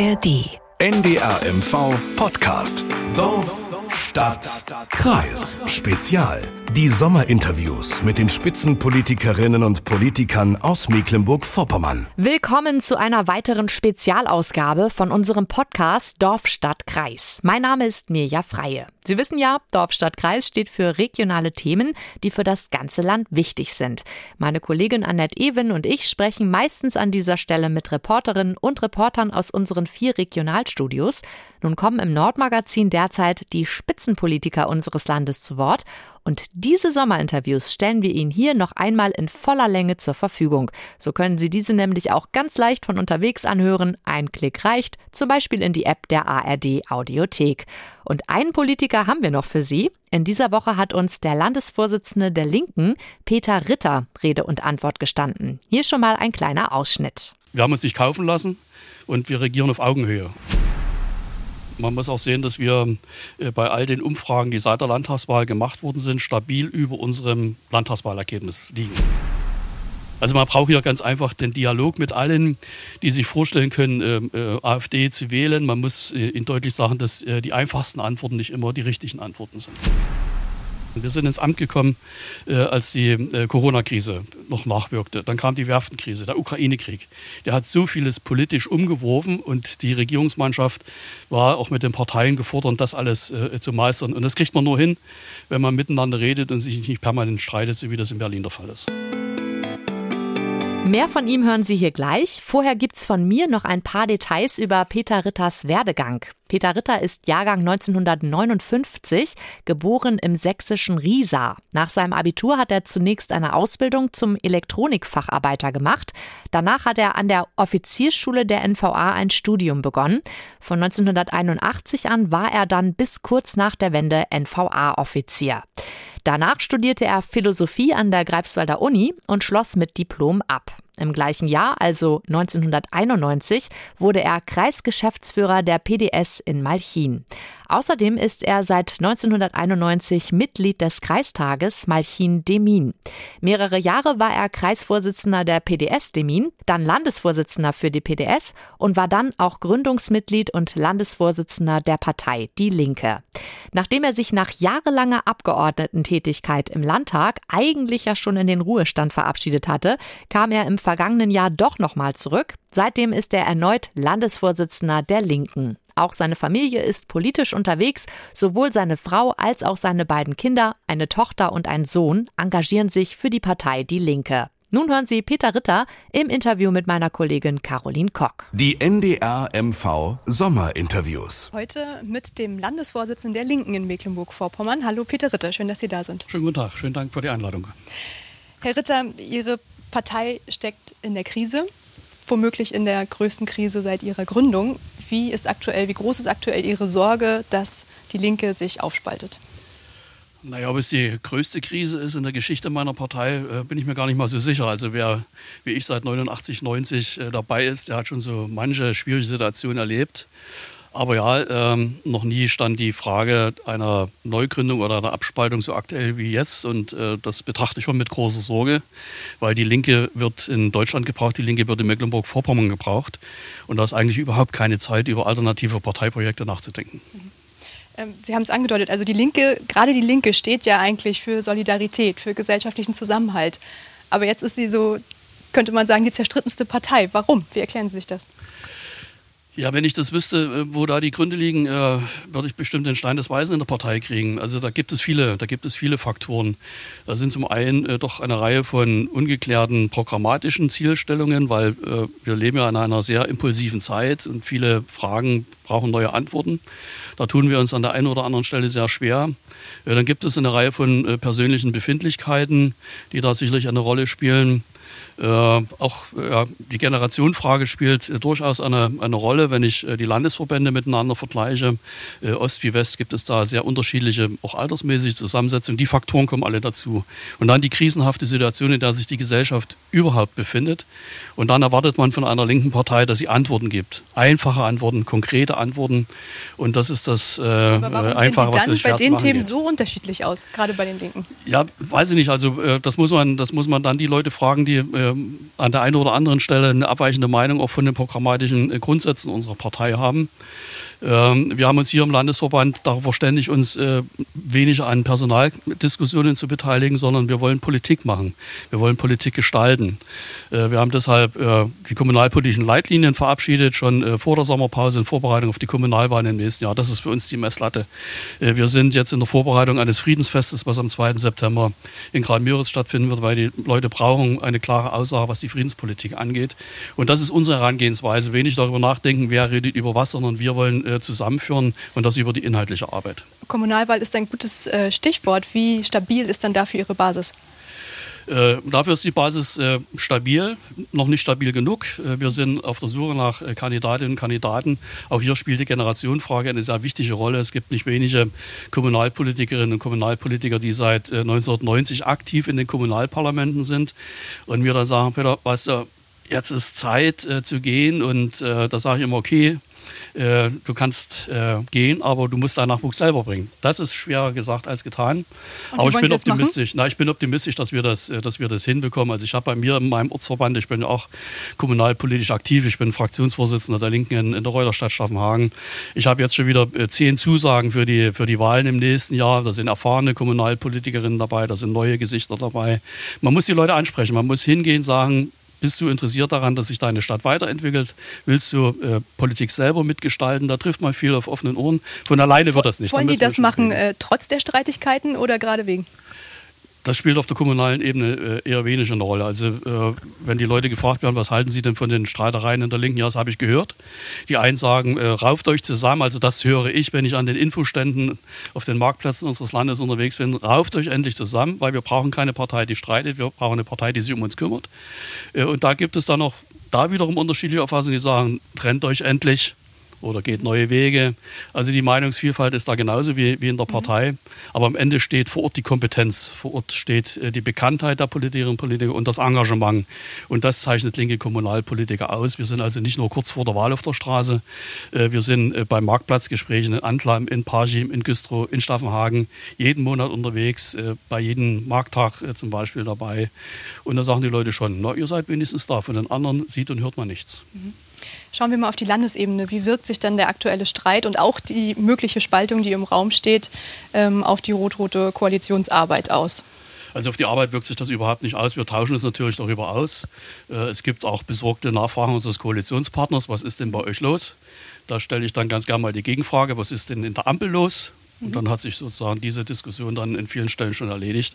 ARD. NDRMV Podcast. Dorf, Stadt, Kreis. Spezial. Die Sommerinterviews mit den Spitzenpolitikerinnen und Politikern aus Mecklenburg-Vorpommern. Willkommen zu einer weiteren Spezialausgabe von unserem Podcast Dorf, Stadt, Kreis. Mein Name ist Mirja Freie. Sie wissen ja, Dorf, Stadt, Kreis steht für regionale Themen, die für das ganze Land wichtig sind. Meine Kollegin Annette Ewen und ich sprechen meistens an dieser Stelle mit Reporterinnen und Reportern aus unseren vier Regionalstudios. Nun kommen im Nordmagazin derzeit die Spitzenpolitiker unseres Landes zu Wort und diese Sommerinterviews stellen wir Ihnen hier noch einmal in voller Länge zur Verfügung. So können Sie diese nämlich auch ganz leicht von unterwegs anhören. Ein Klick reicht, zum Beispiel in die App der ARD Audiothek. Und einen Politiker haben wir noch für Sie. In dieser Woche hat uns der Landesvorsitzende der Linken, Peter Ritter, Rede und Antwort gestanden. Hier schon mal ein kleiner Ausschnitt. Wir haben uns nicht kaufen lassen und wir regieren auf Augenhöhe. Man muss auch sehen, dass wir äh, bei all den Umfragen, die seit der Landtagswahl gemacht worden sind, stabil über unserem Landtagswahlergebnis liegen. Also man braucht hier ganz einfach den Dialog mit allen, die sich vorstellen können, äh, äh AfD zu wählen. Man muss äh, ihnen deutlich sagen, dass äh, die einfachsten Antworten nicht immer die richtigen Antworten sind. Wir sind ins Amt gekommen, äh, als die äh, Corona-Krise noch nachwirkte. Dann kam die Werftenkrise, der Ukraine-Krieg. Der hat so vieles politisch umgeworfen und die Regierungsmannschaft war auch mit den Parteien gefordert, das alles äh, zu meistern. Und das kriegt man nur hin, wenn man miteinander redet und sich nicht permanent streitet, so wie das in Berlin der Fall ist. Mehr von ihm hören Sie hier gleich. Vorher gibt's von mir noch ein paar Details über Peter Ritters Werdegang. Peter Ritter ist Jahrgang 1959, geboren im sächsischen Riesa. Nach seinem Abitur hat er zunächst eine Ausbildung zum Elektronikfacharbeiter gemacht. Danach hat er an der Offiziersschule der NVA ein Studium begonnen. Von 1981 an war er dann bis kurz nach der Wende NVA-Offizier. Danach studierte er Philosophie an der Greifswalder Uni und schloss mit Diplom ab. Im gleichen Jahr, also 1991, wurde er Kreisgeschäftsführer der PDS in Malchin. Außerdem ist er seit 1991 Mitglied des Kreistages Malchin-Demin. Mehrere Jahre war er Kreisvorsitzender der PDS Demin, dann Landesvorsitzender für die PDS und war dann auch Gründungsmitglied und Landesvorsitzender der Partei Die Linke. Nachdem er sich nach jahrelanger Abgeordnetentätigkeit im Landtag eigentlich ja schon in den Ruhestand verabschiedet hatte, kam er im vergangenen Jahr doch nochmal zurück. Seitdem ist er erneut Landesvorsitzender der Linken. Auch seine Familie ist politisch unterwegs. Sowohl seine Frau als auch seine beiden Kinder, eine Tochter und ein Sohn, engagieren sich für die Partei Die Linke. Nun hören Sie Peter Ritter im Interview mit meiner Kollegin Caroline Kock. Die NDR-MV Sommerinterviews. Heute mit dem Landesvorsitzenden der Linken in Mecklenburg-Vorpommern. Hallo Peter Ritter, schön, dass Sie da sind. Schönen guten Tag, schönen Dank für die Einladung. Herr Ritter, Ihre Partei steckt in der Krise, womöglich in der größten Krise seit ihrer Gründung. Wie ist aktuell, wie groß ist aktuell Ihre Sorge, dass die Linke sich aufspaltet? Naja, ob es die größte Krise ist in der Geschichte meiner Partei, äh, bin ich mir gar nicht mal so sicher. Also wer wie ich seit 89, 90 äh, dabei ist, der hat schon so manche schwierige Situationen erlebt. Aber ja, ähm, noch nie stand die Frage einer Neugründung oder einer Abspaltung so aktuell wie jetzt. Und äh, das betrachte ich schon mit großer Sorge, weil die Linke wird in Deutschland gebraucht, die Linke wird in Mecklenburg-Vorpommern gebraucht. Und da ist eigentlich überhaupt keine Zeit, über alternative Parteiprojekte nachzudenken. Ähm, Sie haben es angedeutet, also die Linke, gerade die Linke steht ja eigentlich für Solidarität, für gesellschaftlichen Zusammenhalt. Aber jetzt ist sie so, könnte man sagen, die zerstrittenste Partei. Warum? Wie erklären Sie sich das? Ja, wenn ich das wüsste, äh, wo da die Gründe liegen, äh, würde ich bestimmt den Stein des Weisen in der Partei kriegen. Also da gibt es viele, da gibt es viele Faktoren. Da sind zum einen äh, doch eine Reihe von ungeklärten programmatischen Zielstellungen, weil wir leben ja in einer sehr impulsiven Zeit und viele Fragen brauchen neue Antworten. Da tun wir uns an der einen oder anderen Stelle sehr schwer. Äh, dann gibt es eine Reihe von äh, persönlichen Befindlichkeiten, die da sicherlich eine Rolle spielen. Äh, auch die Generationenfrage spielt durchaus eine, eine Rolle, wenn ich die Landesverbände miteinander vergleiche. Ost wie West gibt es da sehr unterschiedliche, auch altersmäßige Zusammensetzungen. Die Faktoren kommen alle dazu. Und dann die krisenhafte Situation, in der sich die Gesellschaft überhaupt befindet. Und dann erwartet man von einer linken Partei, dass sie Antworten gibt. Einfache Antworten, konkrete Antworten. Und das ist das äh, Einfache, was sich bei den Themen geht. so unterschiedlich aus, gerade bei den Linken? Ja, weiß ich nicht. Also das muss man, das muss man dann die Leute fragen, die äh, an der einen oder anderen Stelle eine abweichende Meinung auch von den programmatischen äh, Grundsätzen unserer Partei haben. Ähm, wir haben uns hier im Landesverband darauf verständigt, uns äh, weniger an Personaldiskussionen zu beteiligen, sondern wir wollen Politik machen. Wir wollen Politik gestalten. Äh, wir haben deshalb äh, die kommunalpolitischen Leitlinien verabschiedet, schon vor der Sommerpause in Vorbereitung auf die Kommunalwahlen im nächsten Jahr. Das ist für uns die Messlatte. Wir sind jetzt in der Vorbereitung eines Friedensfestes, was am 2. September in Graal-Müritz stattfinden wird, weil die Leute brauchen eine klare Aussage, was die Friedenspolitik angeht. Und das ist unsere Herangehensweise. Wenig darüber nachdenken, wer redet über was, sondern wir wollen äh, zusammenführen und das über die inhaltliche Arbeit. Kommunalwahl ist ein gutes äh, Stichwort. Wie stabil ist dann dafür Ihre Basis? Äh, dafür ist die Basis äh, stabil, noch nicht stabil genug. Äh, wir sind auf der Suche nach Kandidatinnen und Kandidaten. Auch hier spielt die Generationenfrage eine sehr wichtige Rolle. Es gibt nicht wenige Kommunalpolitikerinnen und Kommunalpolitiker, die seit 1990 äh, aktiv in den Kommunalparlamenten sind. Und mir dann sagen, Peter, weißt du, jetzt ist Zeit zu gehen. Und da sage ich immer, okay, äh, du kannst äh, gehen, aber du musst deinen Nachwuchs selber bringen. Das ist schwerer gesagt als getan. aber ich bin optimistisch. Na, ich bin optimistisch, dass wir das, äh, dass wir das hinbekommen. Also ich habe bei mir in meinem Ortsverband, ich bin ja auch kommunalpolitisch aktiv. Ich bin Fraktionsvorsitzender der Linken in, in der Reuterstadt Staffenhagen. Ich habe jetzt schon wieder äh, zehn Zusagen für die, für die Wahlen im nächsten Jahr. Da sind erfahrene Kommunalpolitikerinnen dabei, da sind neue Gesichter dabei. Man muss die Leute ansprechen. Man muss hingehen, sagen, bist du interessiert daran, dass sich deine Stadt weiterentwickelt? Willst du äh, Politik selber mitgestalten? Da trifft man viel auf offenen Ohren. Von alleine wird das nicht. Wollen da die das machen äh, trotz der Streitigkeiten oder gerade wegen? Das spielt auf der kommunalen Ebene äh, eher wenig eine Rolle. Also äh, wenn die Leute gefragt werden, was halten sie denn von den Streitereien in der Linken, ja, das habe ich gehört. Die einen sagen, äh, rauft euch zusammen, also das höre ich, wenn ich an den Infoständen auf den Marktplätzen unseres Landes unterwegs bin, rauft euch endlich zusammen, weil wir brauchen keine Partei, die streitet, wir brauchen eine Partei, die sich um uns kümmert. Und da gibt es dann noch da wiederum unterschiedliche Auffassungen, die sagen, trennt euch endlich, oder geht neue Wege. Also die Meinungsvielfalt ist da genauso wie, wie in der mhm. Partei. Aber am Ende steht vor Ort die Kompetenz, vor Ort steht äh, die Bekanntheit der Politikerinnen und Politiker und das Engagement. Und das zeichnet linke Kommunalpolitiker aus. Wir sind also nicht nur kurz vor der Wahl auf der Straße, äh, wir sind äh, bei Marktplatzgesprächen in Antlam, in Parchim, in Güstrow, in Staffenhagen jeden Monat unterwegs, bei jedem Markttag zum Beispiel dabei. Und da sagen die Leute schon, na, ihr seid wenigstens da. Von den anderen sieht und hört man nichts. Mhm. Schauen wir mal auf die Landesebene. Wie wirkt sich dann der aktuelle Streit und auch die mögliche Spaltung, die im Raum steht, ähm, auf die rot-rote Koalitionsarbeit aus? Also auf die Arbeit wirkt sich das überhaupt nicht aus. Wir tauschen es natürlich darüber aus. Äh, es gibt auch besorgte Nachfragen unseres Koalitionspartners. Was ist denn bei euch los? Da stelle ich dann ganz gerne mal die Gegenfrage, was ist denn in der Ampel los? Und dann hat sich sozusagen diese Diskussion dann in vielen Stellen schon erledigt.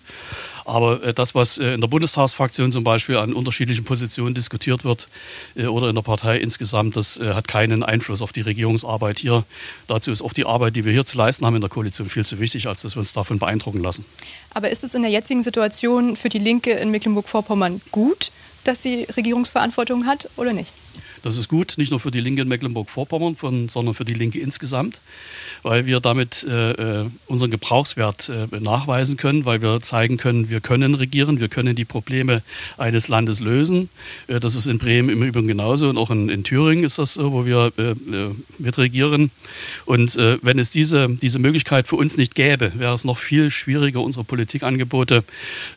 Aber äh, das, was äh, in der Bundestagsfraktion zum Beispiel an unterschiedlichen Positionen diskutiert wird äh, oder in der Partei insgesamt, das äh, hat keinen Einfluss auf die Regierungsarbeit hier. Dazu ist auch die Arbeit, die wir hier zu leisten haben in der Koalition, viel zu wichtig, als dass wir uns davon beeindrucken lassen. Aber ist es in der jetzigen Situation für die Linke in Mecklenburg-Vorpommern gut, dass sie Regierungsverantwortung hat oder nicht? Das ist gut, nicht nur für die Linke in Mecklenburg-Vorpommern, sondern für die Linke insgesamt, weil wir damit äh, äh, unseren Gebrauchswert äh, nachweisen können, weil wir zeigen können, wir können regieren, wir können die Probleme eines Landes lösen. Äh, das ist in Bremen im Übrigen genauso und auch in, in Thüringen ist das so, wo wir äh, äh, mitregieren. Und wenn es diese, diese Möglichkeit für uns nicht gäbe, wäre es noch viel schwieriger, unsere Politikangebote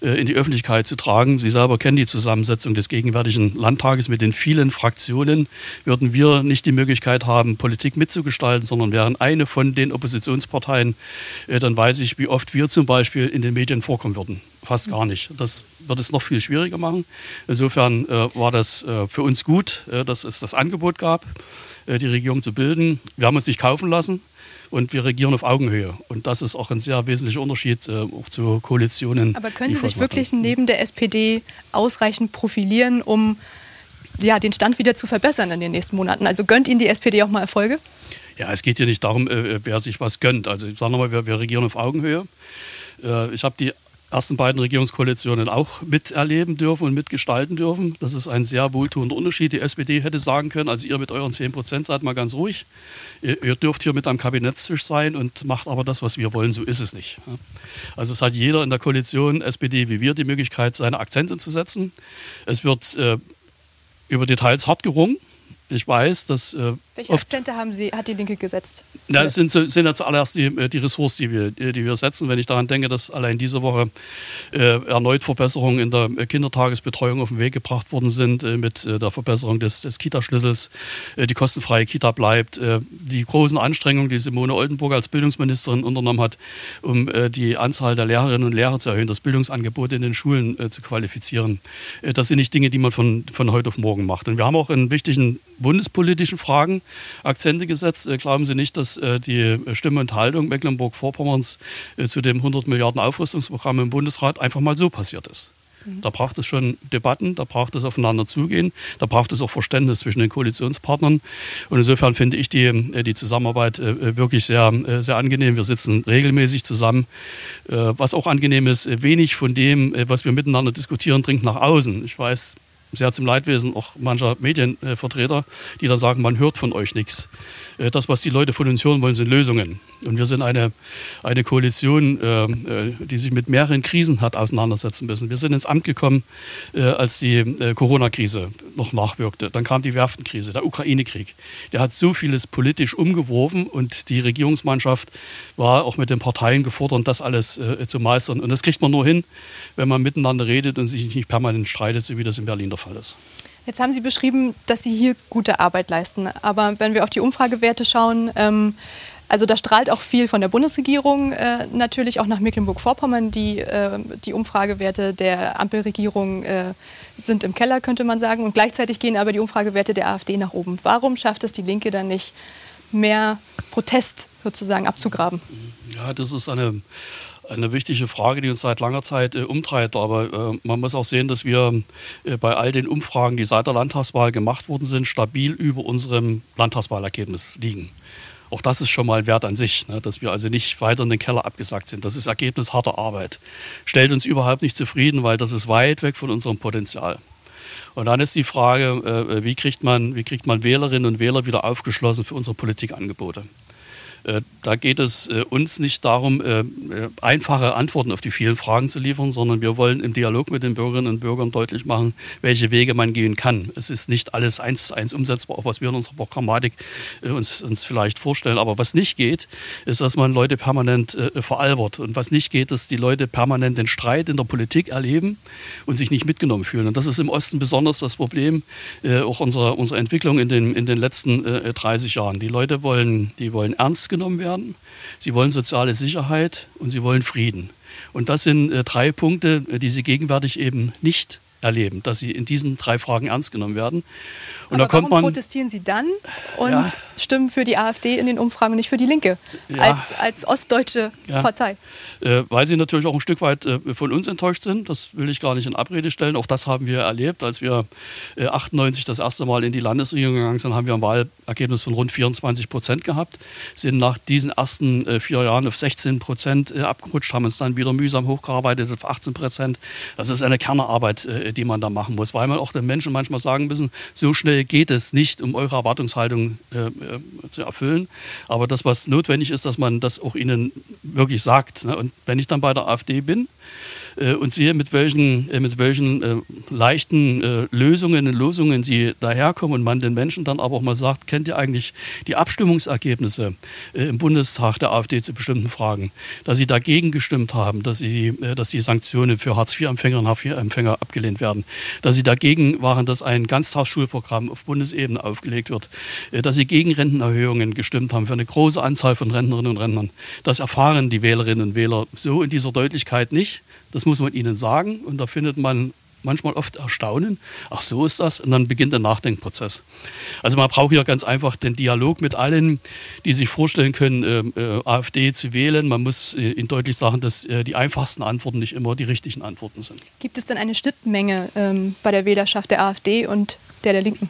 in die Öffentlichkeit zu tragen. Sie selber kennen die Zusammensetzung des gegenwärtigen Landtages mit den vielen Fraktionen Grünen würden wir nicht die Möglichkeit haben, Politik mitzugestalten, sondern wären eine von den Oppositionsparteien, äh, dann weiß ich, wie oft wir zum Beispiel in den Medien vorkommen würden. Fast gar nicht. Das wird es noch viel schwieriger machen. Insofern äh, war das äh, für uns gut, dass es das Angebot gab, die Regierung zu bilden. Wir haben uns nicht kaufen lassen und wir regieren auf Augenhöhe. Und das ist auch ein sehr wesentlicher Unterschied äh, auch zu Koalitionen. Aber können Sie sich wirklich neben der SPD ausreichend profilieren, um ja, den Stand wieder zu verbessern in den nächsten Monaten. Also gönnt Ihnen die SPD auch mal Erfolge? Ja, es geht hier nicht darum, äh, wer sich was gönnt. Also ich sage nochmal, wir, wir regieren auf Augenhöhe. Äh, ich habe die ersten beiden Regierungskoalitionen auch miterleben dürfen und mitgestalten dürfen. Das ist ein sehr wohltuender Unterschied. Die SPD hätte sagen können, also ihr mit euren 10 Prozent seid mal ganz ruhig. Ihr, dürft hier mit am Kabinettstisch sein und macht aber das, was wir wollen. So ist es nicht. Also es hat jeder in der Koalition, SPD wie wir, die Möglichkeit, seine Akzente zu setzen. Es wird äh, über Details hart gerungen. Ich weiß, dass äh, Welche Akzente haben Sie, hat die Linke gesetzt? Ja, es sind, sind ja zuallererst die, äh, die Ressorts, die wir, die wir setzen. Wenn ich daran denke, dass allein diese Woche äh, erneut Verbesserungen in der Kindertagesbetreuung auf den Weg gebracht worden sind, äh, mit äh, der Verbesserung des, des Kita-Schlüssels, äh, die kostenfreie Kita bleibt, äh, die großen Anstrengungen, die Simone Oldenburg als Bildungsministerin unternommen hat, um die Anzahl der Lehrerinnen und Lehrer zu erhöhen, das Bildungsangebot in den Schulen zu qualifizieren. das sind nicht Dinge, die man von, von heute auf morgen macht. Und wir haben auch in wichtigen bundespolitischen Fragen Akzente gesetzt. Äh, glauben Sie nicht, dass äh, die Stimme und Haltung Mecklenburg-Vorpommerns äh, zu dem 100 Milliarden Aufrüstungsprogramm im Bundesrat einfach mal so passiert ist? Mhm. Da braucht es schon Debatten, da braucht es aufeinander zugehen, da braucht es auch Verständnis zwischen den Koalitionspartnern. Und insofern finde ich die, die Zusammenarbeit wirklich sehr, sehr angenehm. Wir sitzen regelmäßig zusammen. Was auch angenehm ist, wenig von dem, was wir miteinander diskutieren, dringt nach außen. Ich weiß, sehr zum Leidwesen auch mancher Medienvertreter, die da sagen, man hört von euch nichts. Äh, das, was die Leute von uns hören wollen, sind Lösungen. Und wir sind eine, eine Koalition, äh, äh, die sich mit mehreren Krisen hat auseinandersetzen müssen. Wir sind ins Amt gekommen, als die Corona-Krise noch nachwirkte. Dann kam die Werftenkrise, der Ukraine-Krieg. Der hat so vieles politisch umgeworfen und die Regierungsmannschaft war auch mit den Parteien gefordert, das alles zu meistern. Und das kriegt man nur hin, wenn man miteinander redet und sich nicht permanent streitet, so wie das in Berlin der Fall ist. Jetzt haben Sie beschrieben, dass Sie hier gute Arbeit leisten. Aber wenn wir auf die Umfragewerte schauen, ähm, also da strahlt auch viel von der Bundesregierung äh, natürlich auch nach Mecklenburg-Vorpommern. Die, äh, die Umfragewerte der Ampelregierung äh, sind im Keller, könnte man sagen. Und gleichzeitig gehen aber die Umfragewerte der AfD nach oben. Warum schafft es die Linke dann nicht, mehr Protest sozusagen abzugraben? Ja, das ist eine eine wichtige Frage, die uns seit langer Zeit äh, umtreibt. Aber äh, man muss auch sehen, dass wir äh, bei all den Umfragen, die seit der Landtagswahl gemacht worden sind, stabil über unserem Landtagswahlergebnis liegen. Auch das ist schon mal Wert an sich, ne, dass wir also nicht weiter in den Keller abgesackt sind. Das ist Ergebnis harter Arbeit. Stellt uns überhaupt nicht zufrieden, weil das ist weit weg von unserem Potenzial. Und dann ist die Frage, äh, wie, kriegt man, wie kriegt man Wählerinnen und Wähler wieder aufgeschlossen für unsere Politikangebote? Äh, da geht es äh, uns nicht darum, äh, einfache Antworten auf die vielen Fragen zu liefern, sondern wir wollen im Dialog mit den Bürgerinnen und Bürgern deutlich machen, welche Wege man gehen kann. Es ist nicht alles eins zu eins umsetzbar, auch was wir in unserer Programmatik uns, uns vielleicht vorstellen. Aber was nicht geht, ist, dass man Leute permanent veralbert. Und was nicht geht, dass die Leute permanent den Streit in der Politik erleben und sich nicht mitgenommen fühlen. Und das ist im Osten besonders das Problem auch unserer, unserer Entwicklung in den, in den letzten 30 Jahren. Die Leute wollen, die wollen ernst genommen genommen werden. Sie wollen soziale Sicherheit und sie wollen Frieden. Und das sind äh, drei Punkte, äh, die sie gegenwärtig eben nicht erleben, dass sie in diesen drei Fragen ernst genommen werden. Und Aber da kommt warum man, protestieren Sie dann und ja. stimmen für die AfD in den Umfragen, nicht für die Linke ja. als, als ostdeutsche ja. Partei? Äh, weil sie natürlich auch ein Stück weit äh, von uns enttäuscht sind. Das will ich gar nicht in Abrede stellen. Auch das haben wir erlebt. Als wir äh, 98 das erste Mal in die Landesregierung gegangen sind, haben wir ein Wahlergebnis von rund 24 Prozent gehabt. Sind nach diesen ersten äh, vier Jahren auf 16 Prozent äh, abgerutscht, haben uns dann wieder mühsam hochgearbeitet auf 18 Prozent. Das ist eine Kernarbeit, äh, die man da machen muss, weil man auch den Menschen manchmal sagen müssen, so schnell geht es nicht, um eure Erwartungshaltung äh, äh, zu erfüllen. Aber das, was notwendig ist, dass man das auch ihnen wirklich sagt. Ne? Und wenn ich dann bei der AfD bin, äh, und sehe, mit welchen, äh, mit welchen äh, leichten äh, Lösungen und Losungen sie daherkommen und man den Menschen dann aber auch mal sagt, kennt ihr eigentlich die Abstimmungsergebnisse äh, im Bundestag der AfD zu bestimmten Fragen, dass sie dagegen gestimmt haben, dass, sie, äh, dass die Sanktionen für Hartz-IV-Empfänger und Hartz-IV-Empfänger abgelehnt werden, dass sie dagegen waren, dass ein Ganztagsschulprogramm auf Bundesebene aufgelegt wird, dass sie gegen Rentenerhöhungen gestimmt haben für eine große Anzahl von Rentnerinnen und Rentnern. Das erfahren die Wählerinnen und Wähler so in dieser Deutlichkeit nicht. Das muss man ihnen sagen und da findet man manchmal oft Erstaunen. Ach, so ist das. Und dann beginnt der Nachdenkprozess. Also man braucht ja ganz einfach den Dialog mit allen, die sich vorstellen können, äh, äh, AfD zu wählen. Man muss äh, ihnen deutlich sagen, dass äh, die einfachsten Antworten nicht immer die richtigen Antworten sind. Gibt es denn eine Schnittmenge ähm, bei der Wählerschaft der AfD und der der Linken?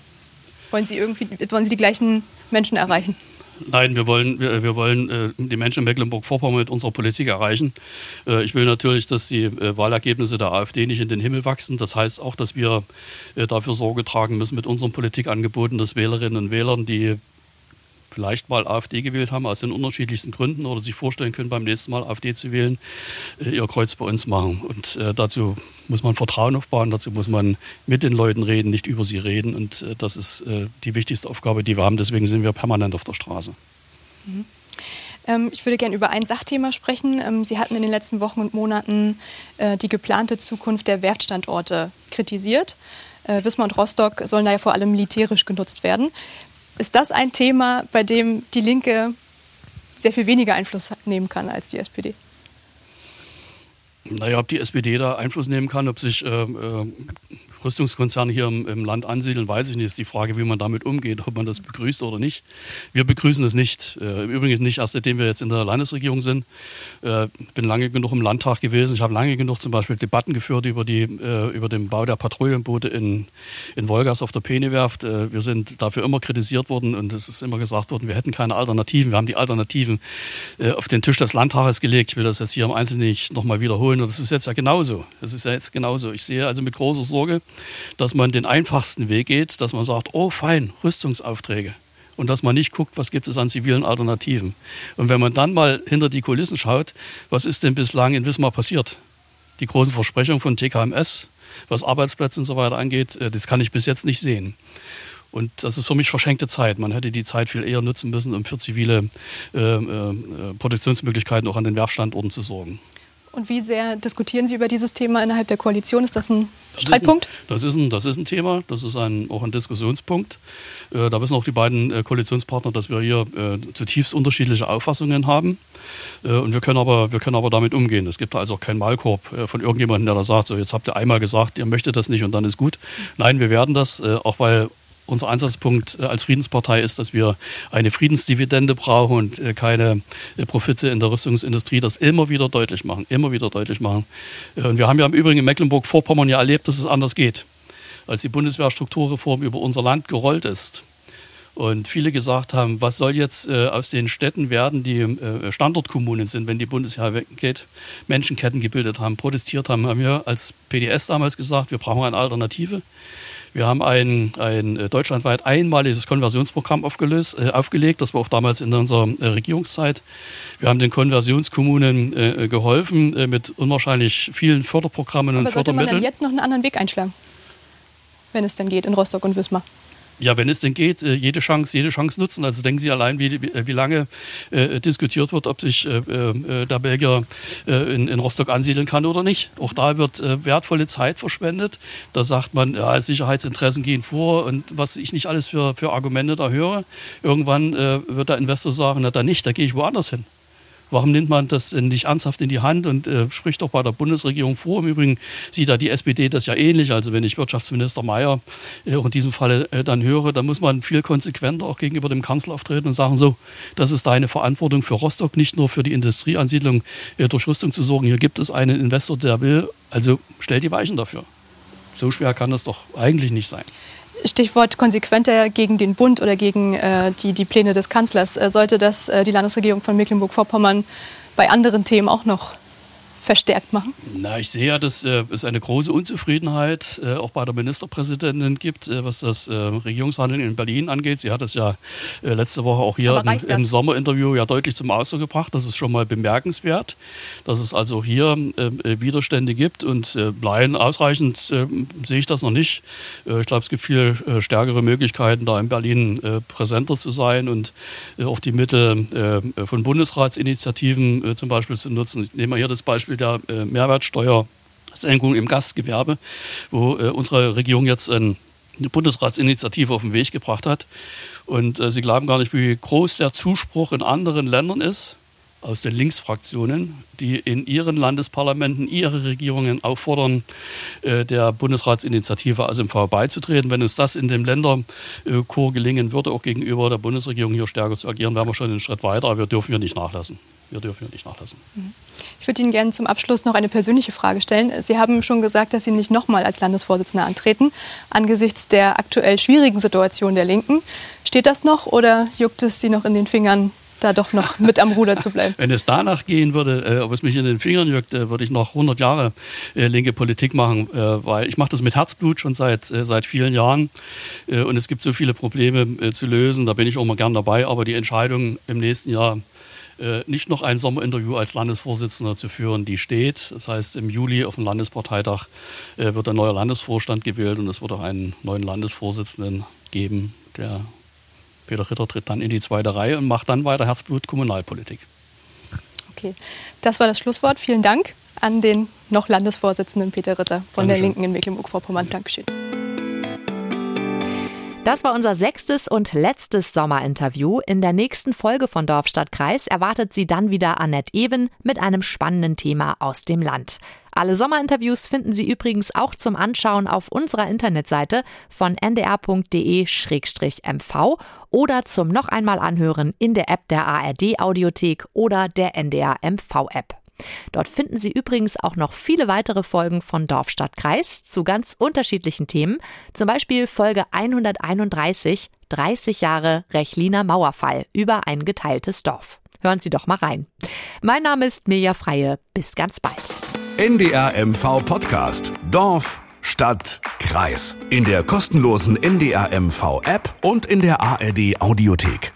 Wollen Sie irgendwie, wollen Sie die gleichen Menschen erreichen? Nein, wir wollen, wir, wir wollen äh, die Menschen in Mecklenburg-Vorpommern mit unserer Politik erreichen. Äh, ich will natürlich, dass die äh, Wahlergebnisse der AfD nicht in den Himmel wachsen. Das heißt auch, dass wir äh, dafür Sorge tragen müssen mit unseren Politikangeboten, dass Wählerinnen und Wählern, die vielleicht mal AfD gewählt haben, aus den unterschiedlichsten Gründen oder sich vorstellen können, beim nächsten Mal AfD zu wählen, äh, ihr Kreuz bei uns machen. Und äh, dazu muss man Vertrauen aufbauen, dazu muss man mit den Leuten reden, nicht über sie reden. Und äh, das ist die wichtigste Aufgabe, die wir haben. Deswegen sind wir permanent auf der Straße. Mhm. Ähm, ich würde gerne über ein Sachthema sprechen. Ähm, sie hatten in den letzten Wochen und Monaten die geplante Zukunft der Werftstandorte kritisiert. Wismar und Rostock sollen da ja vor allem militärisch genutzt werden. Ist das ein Thema, bei dem die Linke sehr viel weniger Einfluss nehmen kann als die SPD? Naja, ob die SPD da Einfluss nehmen kann, ob sich äh, Rüstungskonzerne hier im, im, Land ansiedeln, weiß ich nicht. Ist die Frage, wie man damit umgeht, ob man das begrüßt oder nicht. Wir begrüßen es nicht. Äh, Übrigens nicht erst seitdem wir jetzt in der Landesregierung sind. Äh, bin lange genug im Landtag gewesen. Ich habe lange genug zum Beispiel Debatten geführt über, die, äh, über den Bau der Patrouillenboote in, in Wolgast auf der Penewerft. Äh, wir sind dafür immer kritisiert worden und es ist immer gesagt worden, wir hätten keine Alternativen. Wir haben die Alternativen äh, auf den Tisch des Landtages gelegt. Ich will das jetzt hier im Einzelnen nicht nochmal wiederholen. Und das ist jetzt ja genauso. Das ist ja jetzt genauso. Ich sehe also mit großer Sorge, dass man den einfachsten Weg geht, dass man sagt, oh fein, Rüstungsaufträge. Und dass man nicht guckt, was gibt es an zivilen Alternativen. Und wenn man dann mal hinter die Kulissen schaut, was ist denn bislang in Wismar passiert? Die großen Versprechungen von TKMS, was Arbeitsplätze und so weiter angeht, äh, das kann ich bis jetzt nicht sehen. Und das ist für mich verschenkte Zeit. Man hätte die Zeit viel eher nutzen müssen, um für zivile äh, äh, Produktionsmöglichkeiten auch an den Werfstandorten zu sorgen. Und wie sehr diskutieren Sie über dieses Thema innerhalb der Koalition? Ist das ein das Streitpunkt? Ist ein, das, ist ein, das ist ein Thema, das ist ein, auch ein Diskussionspunkt. Äh, da wissen auch die beiden äh, Koalitionspartner, dass wir hier äh, zutiefst unterschiedliche Auffassungen haben. Äh, und wir können, aber, wir können aber damit umgehen. Es gibt da also auch keinen Malkorb äh, von irgendjemandem, der da sagt, so jetzt habt ihr einmal gesagt, ihr möchtet das nicht und dann ist gut. Nein, wir werden das, äh, auch weil unser Ansatzpunkt äh, als Friedenspartei ist, dass wir eine Friedensdividende brauchen und äh, keine äh, Profite in der Rüstungsindustrie. Das immer wieder deutlich machen, immer wieder deutlich machen. Und wir haben ja im Übrigen in Mecklenburg-Vorpommern ja erlebt, dass es anders geht. Als die Bundeswehrstrukturreform über unser Land gerollt ist, und viele gesagt haben, was soll jetzt äh, aus den Städten werden, die äh, Standortkommunen sind, wenn die Bundeswehr weggeht, Menschenketten gebildet haben, protestiert haben, haben wir als PDS damals gesagt, wir brauchen eine Alternative. Wir haben ein, ein äh, deutschlandweit einmaliges Konversionsprogramm aufgelöst, äh, aufgelegt. Das war auch damals in unserer äh, Regierungszeit. Wir haben den Konversionskommunen äh, geholfen äh, mit unwahrscheinlich vielen Förderprogrammen Aber und Fördermitteln. Sollte man dann jetzt noch einen anderen Weg einschlagen, wenn es denn geht in Rostock und Wismar? Ja, wenn es denn geht, äh, jede Chance, jede Chance nutzen. Also denken Sie allein, wie, wie lange äh, diskutiert wird, ob sich äh, äh, der Belgier äh, in, in, Rostock ansiedeln kann oder nicht. Auch da wird äh, wertvolle Zeit verschwendet. Da sagt man, ja, Sicherheitsinteressen gehen vor und was ich nicht alles für, für Argumente da höre. Irgendwann wird der Investor sagen, na dann nicht, da gehe ich woanders hin. Warum nimmt man das nicht ernsthaft in die Hand und äh, spricht doch bei der Bundesregierung vor? Im Übrigen sieht da die SPD das ja ähnlich. Also wenn ich Wirtschaftsminister Mayer äh, in diesem Falle äh, dann höre, dann muss man viel konsequenter auch gegenüber dem Kanzler auftreten und sagen, so, das ist deine Verantwortung für Rostock, nicht nur für die Industrieansiedlung äh, durch Rüstung zu sorgen. Hier gibt es einen Investor, der will, also stellt die Weichen dafür. So schwer kann das doch eigentlich nicht sein. Stichwort konsequenter gegen den Bund oder gegen äh, die, die Pläne des Kanzlers. Äh, sollte das äh, die Landesregierung von Mecklenburg-Vorpommern bei anderen Themen auch noch verstärkt machen? Na, ich sehe ja, dass äh, es eine große Unzufriedenheit äh, auch bei der Ministerpräsidentin gibt, äh, was das äh, Regierungshandeln in Berlin angeht. Sie hat es ja äh, letzte Woche auch hier im, im, Sommerinterview ja deutlich zum Ausdruck gebracht. Das ist schon mal bemerkenswert, dass es also hier äh, Widerstände gibt und äh, Laien ausreichend sehe ich das noch nicht. ich glaube, es gibt viel stärkere Möglichkeiten, da in Berlin präsenter zu sein und auch die Mittel von Bundesratsinitiativen zum Beispiel zu nutzen. Ich nehme hier das Beispiel der äh, Mehrwertsteuersenkung im Gastgewerbe, wo äh, unsere Regierung jetzt eine Bundesratsinitiative auf den Weg gebracht hat. Und äh, Sie glauben gar nicht, wie groß der Zuspruch in anderen Ländern ist, aus den Linksfraktionen, die in ihren Landesparlamenten ihre Regierungen auffordern, äh, der Bundesratsinitiative ASMV beizutreten. Wenn uns das in dem Länderchor gelingen würde, auch gegenüber der Bundesregierung hier stärker zu agieren, wären wir schon einen Schritt weiter, aber wir dürfen hier nicht nachlassen. Wir dürfen hier nicht nachlassen. Ich würde Ihnen gerne zum Abschluss noch eine persönliche Frage stellen. Sie haben schon gesagt, dass Sie nicht nochmal als Landesvorsitzender antreten, angesichts der aktuell schwierigen Situation der Linken. Steht das noch oder juckt es Sie noch in den Fingern, da doch noch mit am Ruder zu bleiben. Wenn es danach gehen würde, äh, ob es mich in den Fingern juckt, äh, würde ich noch 100 Jahre äh, linke Politik machen, äh, weil ich mache das mit Herzblut schon seit, äh, seit vielen Jahren äh, und es gibt so viele Probleme zu lösen, da bin ich auch mal gern dabei, aber die Entscheidung im nächsten Jahr nicht noch ein Sommerinterview als Landesvorsitzender zu führen, die steht. Das heißt, im Juli auf dem Landesparteitag wird ein neuer Landesvorstand gewählt und es wird auch einen neuen Landesvorsitzenden geben, der Peter Ritter tritt dann in die zweite Reihe und macht dann weiter Herzblut Kommunalpolitik. Okay, das war das Schlusswort. Vielen Dank an den noch Landesvorsitzenden Peter Ritter von Dankeschön. der Linken in Mecklenburg-Vorpommern. Dankeschön. Das war unser sechstes und letztes Sommerinterview. In der nächsten Folge von Dorf Stadt Kreis erwartet Sie dann wieder Annette Even mit einem spannenden Thema aus dem Land. Alle Sommerinterviews finden Sie übrigens auch zum Anschauen auf unserer Internetseite von ndr.de-mv oder zum noch einmal anhören in der App der ARD Audiothek oder der NDR MV App. Dort finden Sie übrigens auch noch viele weitere Folgen von Dorf Stadt Kreis zu ganz unterschiedlichen Themen, zum Beispiel Folge 131 30 Jahre Rechliner Mauerfall über ein geteiltes Dorf. Hören Sie doch mal rein. Mein Name ist Mirja Freie. Bis ganz bald. NDR MV Podcast. Dorf, Stadt, Kreis. In der kostenlosen NDR MV App und in der ARD Audiothek.